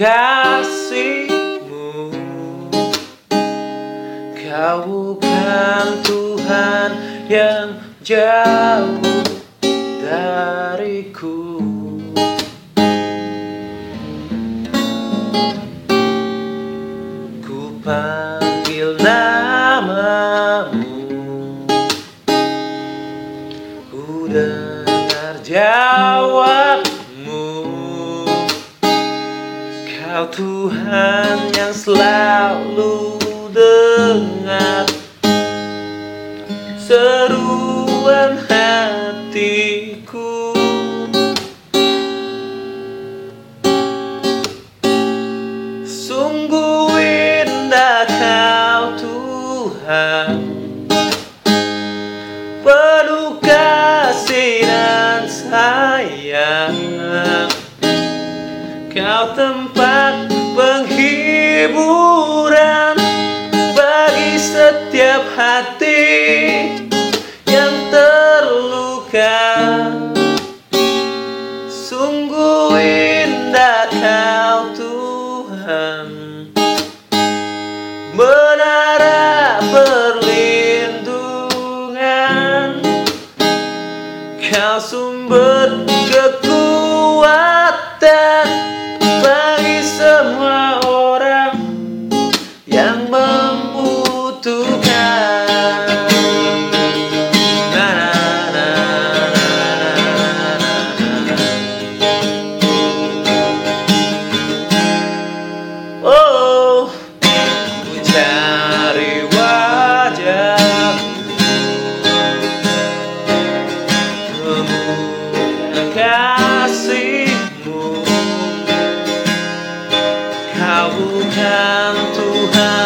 kasihmu. Kau bukan Tuhan yang jauh dariku. Ku panggil namamu. Ku dengar jawabmu Tuhan yang selalu dengar Seruan hatiku. Sungguh indah kau Tuhan. Penuh kasih sayang. Kau tempat setiap hati yang terluka. Sungguh indah kau Tuhan. Menara perlindungan. Kau sumber kekuatan Bagi semua orang yang bukan Tuhan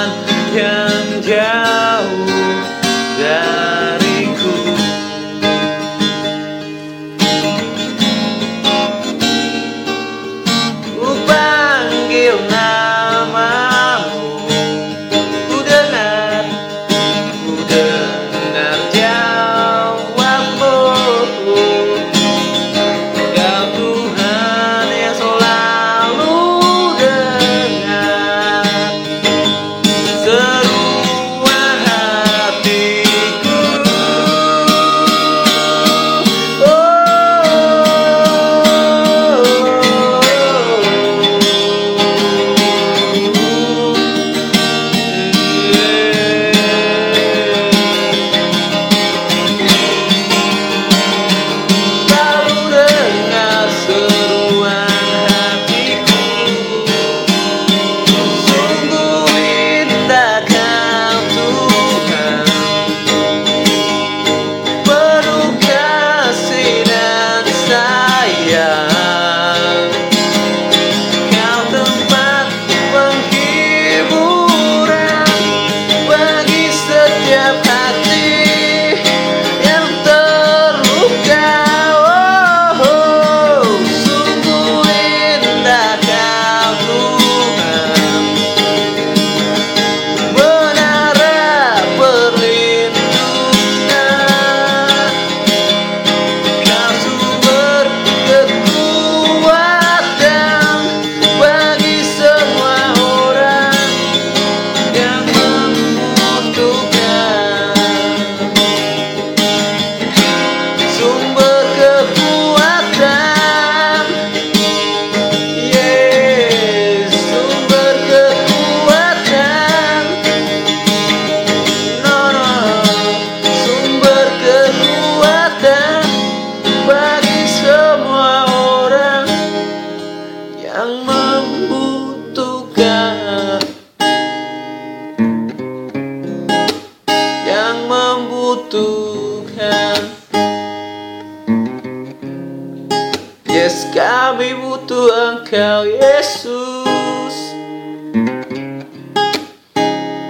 Yes, kami butuh Engkau, Yesus.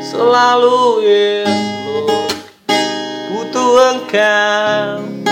Selalu, yes, Lord, butuh Engkau.